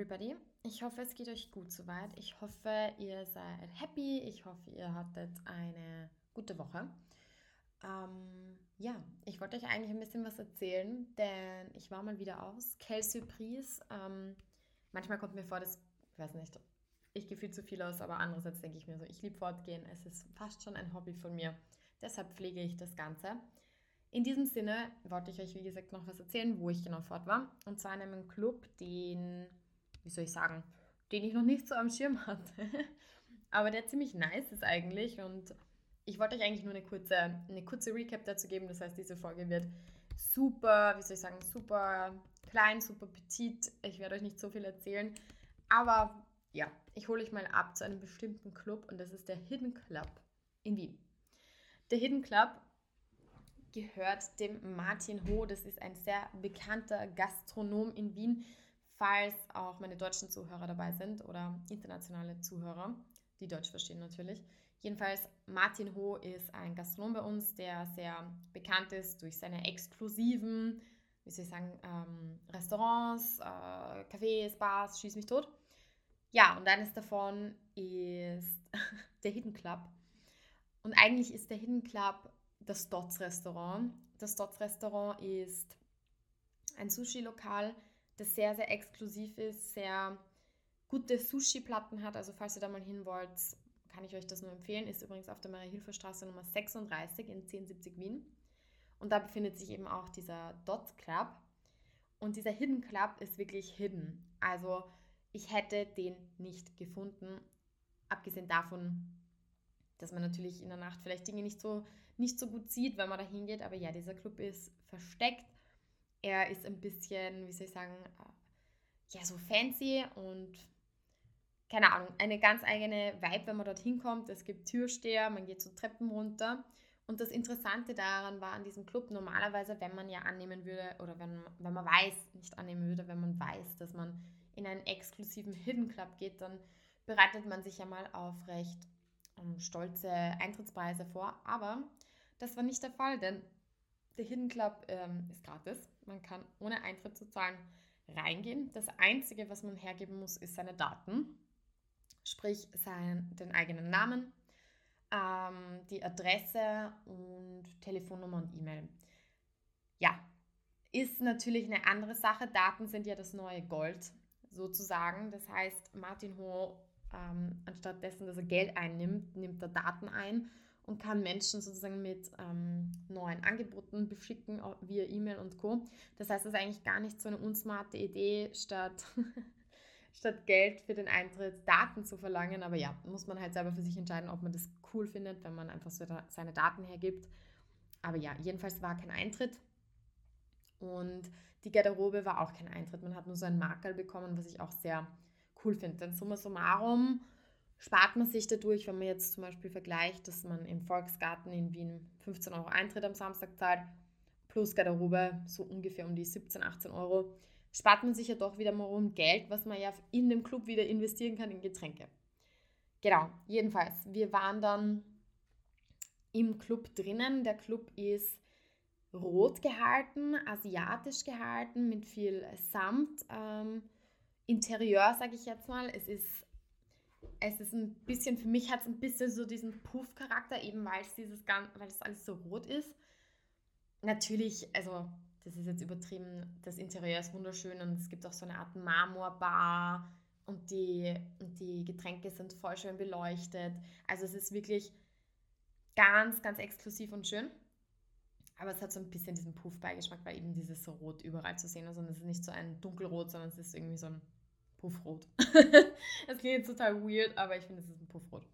everybody. Ich hoffe, es geht euch gut soweit. Ich hoffe, ihr seid happy. Ich hoffe, ihr hattet eine gute Woche. Ähm, ja, ich wollte euch eigentlich ein bisschen was erzählen, denn ich war mal wieder aus. Quelle Surprise. Ähm, manchmal kommt mir vor, dass, ich weiß nicht, ich gehe viel zu viel aus, aber andererseits denke ich mir so, ich liebe fortgehen. Es ist fast schon ein Hobby von mir. Deshalb pflege ich das Ganze. In diesem Sinne wollte ich euch, wie gesagt, noch was erzählen, wo ich genau fort war. Und zwar in einem Club, den, wie soll ich sagen, den ich noch nicht so am Schirm hatte. Aber der ziemlich nice ist eigentlich. Und ich wollte euch eigentlich nur eine kurze, eine kurze Recap dazu geben. Das heißt, diese Folge wird super, wie soll ich sagen, super klein, super petit. Ich werde euch nicht so viel erzählen. Aber ja, ich hole euch mal ab zu einem bestimmten Club und das ist der Hidden Club in Wien. Der Hidden Club gehört dem Martin Ho. Das ist ein sehr bekannter Gastronom in Wien, falls auch meine deutschen Zuhörer dabei sind oder internationale Zuhörer, die Deutsch verstehen natürlich. Jedenfalls, Martin Ho ist ein Gastronom bei uns, der sehr bekannt ist durch seine exklusiven, wie soll ich sagen, ähm, Restaurants, äh, Cafés, Bars, schieß mich tot. Ja, und eines davon ist der Hidden Club. Und eigentlich ist der Hidden Club das Dots Restaurant. Das Dots Restaurant ist ein Sushi-Lokal, das sehr, sehr exklusiv ist, sehr gute Sushi-Platten hat. Also falls ihr da mal hin wollt, kann ich euch das nur empfehlen. Ist übrigens auf der Maria-Hilfer-Straße Nummer 36 in 1070 Wien. Und da befindet sich eben auch dieser Dots Club. Und dieser Hidden Club ist wirklich hidden. Also ich hätte den nicht gefunden. Abgesehen davon, dass man natürlich in der Nacht vielleicht Dinge nicht so nicht so gut sieht, wenn man da hingeht. Aber ja, dieser Club ist versteckt. Er ist ein bisschen, wie soll ich sagen, äh, ja, so fancy und keine Ahnung, eine ganz eigene Vibe, wenn man dort hinkommt. Es gibt Türsteher, man geht so Treppen runter. Und das Interessante daran war an diesem Club, normalerweise, wenn man ja annehmen würde, oder wenn, wenn man weiß, nicht annehmen würde, wenn man weiß, dass man in einen exklusiven Hidden Club geht, dann bereitet man sich ja mal auf recht um, ähm, stolze Eintrittspreise vor. Aber das war nicht der Fall, denn der Hidden Club ähm, ist gratis. Man kann ohne Eintritt zu zahlen reingehen. Das Einzige, was man hergeben muss, ist seine Daten, sprich sein, den eigenen Namen, ähm, die Adresse und Telefonnummer und E-Mail. Ja, ist natürlich eine andere Sache. Daten sind ja das neue Gold sozusagen. Das heißt, Martin Ho, ähm, anstatt dessen, dass er Geld einnimmt, nimmt er Daten ein und kann Menschen sozusagen mit ähm, neuen Angeboten beschicken via E-Mail und Co. Das heißt, es ist eigentlich gar nicht so eine unsmarte Idee, statt, statt Geld für den Eintritt Daten zu verlangen. Aber ja, muss man halt selber für sich entscheiden, ob man das cool findet, wenn man einfach so seine Daten hergibt. Aber ja, jedenfalls war kein Eintritt. Und die Garderobe war auch kein Eintritt. Man hat nur so ein Makel bekommen, was ich auch sehr cool finde. Denn summa summarum spart man sich dadurch, wenn man jetzt zum Beispiel vergleicht, dass man im Volksgarten in Wien 15 Euro Eintritt am Samstag zahlt, plus Garderobe so ungefähr um die 17, 18 Euro, spart man sich ja doch wieder mal um Geld, was man ja in dem Club wieder investieren kann in Getränke. Genau, jedenfalls, wir waren dann im Club drinnen. Der Club ist rot gehalten, asiatisch gehalten, mit viel Samt. Ähm, Interieur, sage ich jetzt mal. Es ist es ist ein bisschen, für mich hat es ein bisschen so diesen Puff-Charakter, eben weil es dieses weil es alles so rot ist. Natürlich, also das ist jetzt übertrieben, das Interieur ist wunderschön und es gibt auch so eine Art Marmorbar und die, und die Getränke sind voll schön beleuchtet. Also es ist wirklich ganz, ganz exklusiv und schön. Aber es hat so ein bisschen diesen Puff-Beigeschmack, weil eben dieses so Rot überall zu sehen ist. Und es ist nicht so ein dunkelrot, sondern es ist irgendwie so ein Puffrot. das klingt total weird, aber ich finde, es ist ein Puffrot.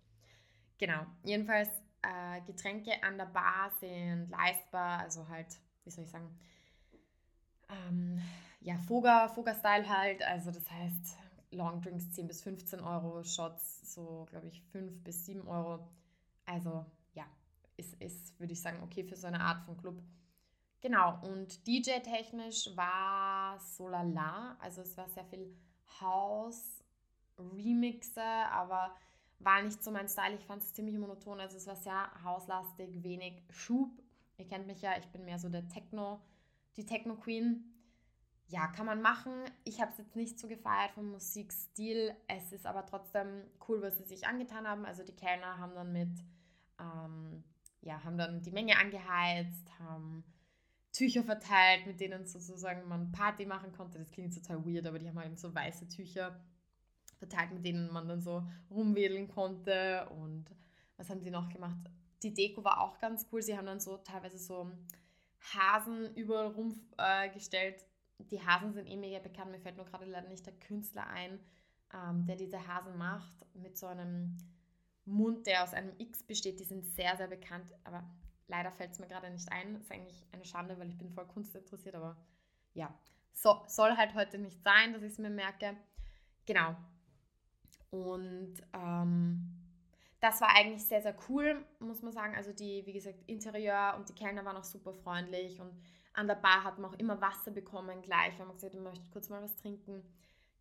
Genau. Jedenfalls, äh, Getränke an der Bar sind leistbar, also halt, wie soll ich sagen, ähm, ja, Foga-Style halt. Also das heißt, Longdrinks 10 bis 15 Euro, Shots so, glaube ich, 5 bis 7 Euro. Also ja, ist, ist würde ich sagen, okay für so eine Art von Club. Genau, und DJ-technisch war so lala, also es war sehr viel House-Remixe, aber war nicht so mein Style. Ich fand es ziemlich monoton. Also es war sehr hauslastig, wenig Schub. Ihr kennt mich ja, ich bin mehr so der Techno, die Techno-Queen. ja, kann man machen. Ich habe es jetzt nicht so gefeiert vom Musikstil. Es ist aber trotzdem cool, was sie sich angetan haben. Also die Kellner haben dann mit, ähm, ja, haben dann die Menge angeheizt, haben Tücher verteilt, mit denen sozusagen man Party machen konnte. Das klingt total weird, aber die haben halt so weiße Tücher verteilt, mit denen man dann so rumwedeln konnte. Und was haben sie noch gemacht? Die Deko war auch ganz cool. Sie haben dann so teilweise so Hasen überall rumgestellt. Äh, die Hasen sind eh mega bekannt. Mir fällt nur gerade leider nicht der Künstler ein, ähm, der diese Hasen macht, mit so einem Mund, der aus einem X besteht. Die sind sehr, sehr bekannt, aber leider fällt es mir gerade nicht ein. Ist eigentlich eine Schande, weil ich bin voll Kunst interessiert, aber ja, so, soll halt heute nicht sein, dass ich es mir merke. Genau. Und ähm, das war eigentlich sehr, sehr cool, muss man sagen. Also die, wie gesagt, Interieur und die Kellner waren auch super freundlich und an der Bar hat man auch immer Wasser bekommen gleich, wenn man gesagt hat, man möchte kurz mal was trinken.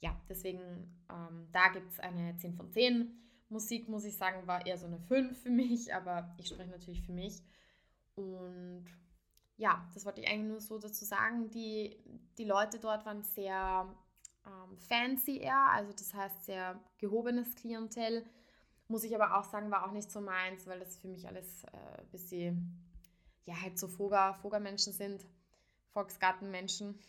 Ja, deswegen, ähm, da gibt es eine 10 von 10. Musik, muss ich sagen, war eher so eine 5 für mich, aber ich spreche natürlich für mich. Und ja, das wollte ich eigentlich nur so dazu sagen. Die, die Leute dort waren sehr ähm, fancy eher, also das heißt sehr gehobenes Klientel. Muss ich aber auch sagen, war auch nicht so meins, weil das für mich alles äh, ein bisschen, ja, halt so Foga, Foga-Menschen sind, Volksgartenmenschen.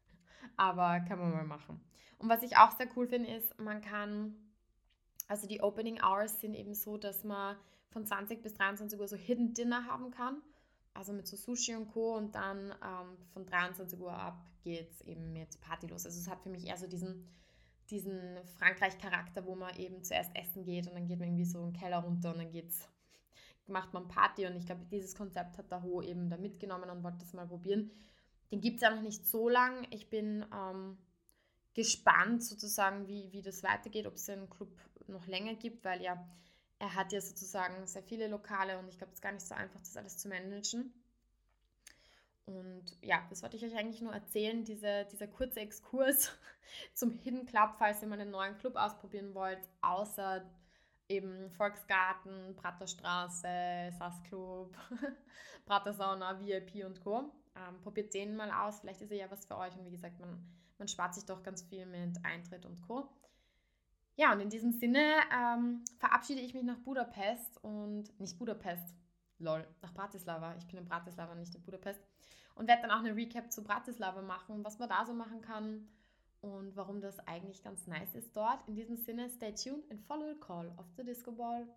Aber kann man mal machen. Und was ich auch sehr cool finde, ist, man kann, also die Opening Hours sind eben so, dass man von 20 bis 23 Uhr so Hidden Dinner haben kann also mit so Sushi und Co. Und dann ähm, von 23 Uhr ab geht es eben mit Party los. Also es hat für mich eher so diesen, diesen Frankreich-Charakter, wo man eben zuerst essen geht und dann geht man irgendwie so einen Keller runter und dann geht's, macht man Party. Und ich glaube, dieses Konzept hat der Ho eben da mitgenommen und wollte das mal probieren. Den gibt es ja noch nicht so lang. Ich bin ähm, gespannt sozusagen, wie, wie das weitergeht, ob es den Club noch länger gibt, weil ja er hat ja sozusagen sehr viele Lokale und ich glaube, es ist gar nicht so einfach, das alles zu managen. Und ja, das wollte ich euch eigentlich nur erzählen, diese, dieser kurze Exkurs zum Hidden Club, falls ihr mal einen neuen Club ausprobieren wollt, außer eben Volksgarten, Praterstraße, SAS Club, Pratersauna, VIP und Co. Ähm, probiert den mal aus, vielleicht ist er ja was für euch und wie gesagt, man, man spart sich doch ganz viel mit Eintritt und Co. Ja, und in diesem Sinne ähm, verabschiede ich mich nach Budapest und nicht Budapest, lol, nach Bratislava. Ich bin in Bratislava, nicht in Budapest. Und werde dann auch eine Recap zu Bratislava machen, was man da so machen kann und warum das eigentlich ganz nice ist dort. In diesem Sinne, stay tuned and follow the call of the Disco Ball.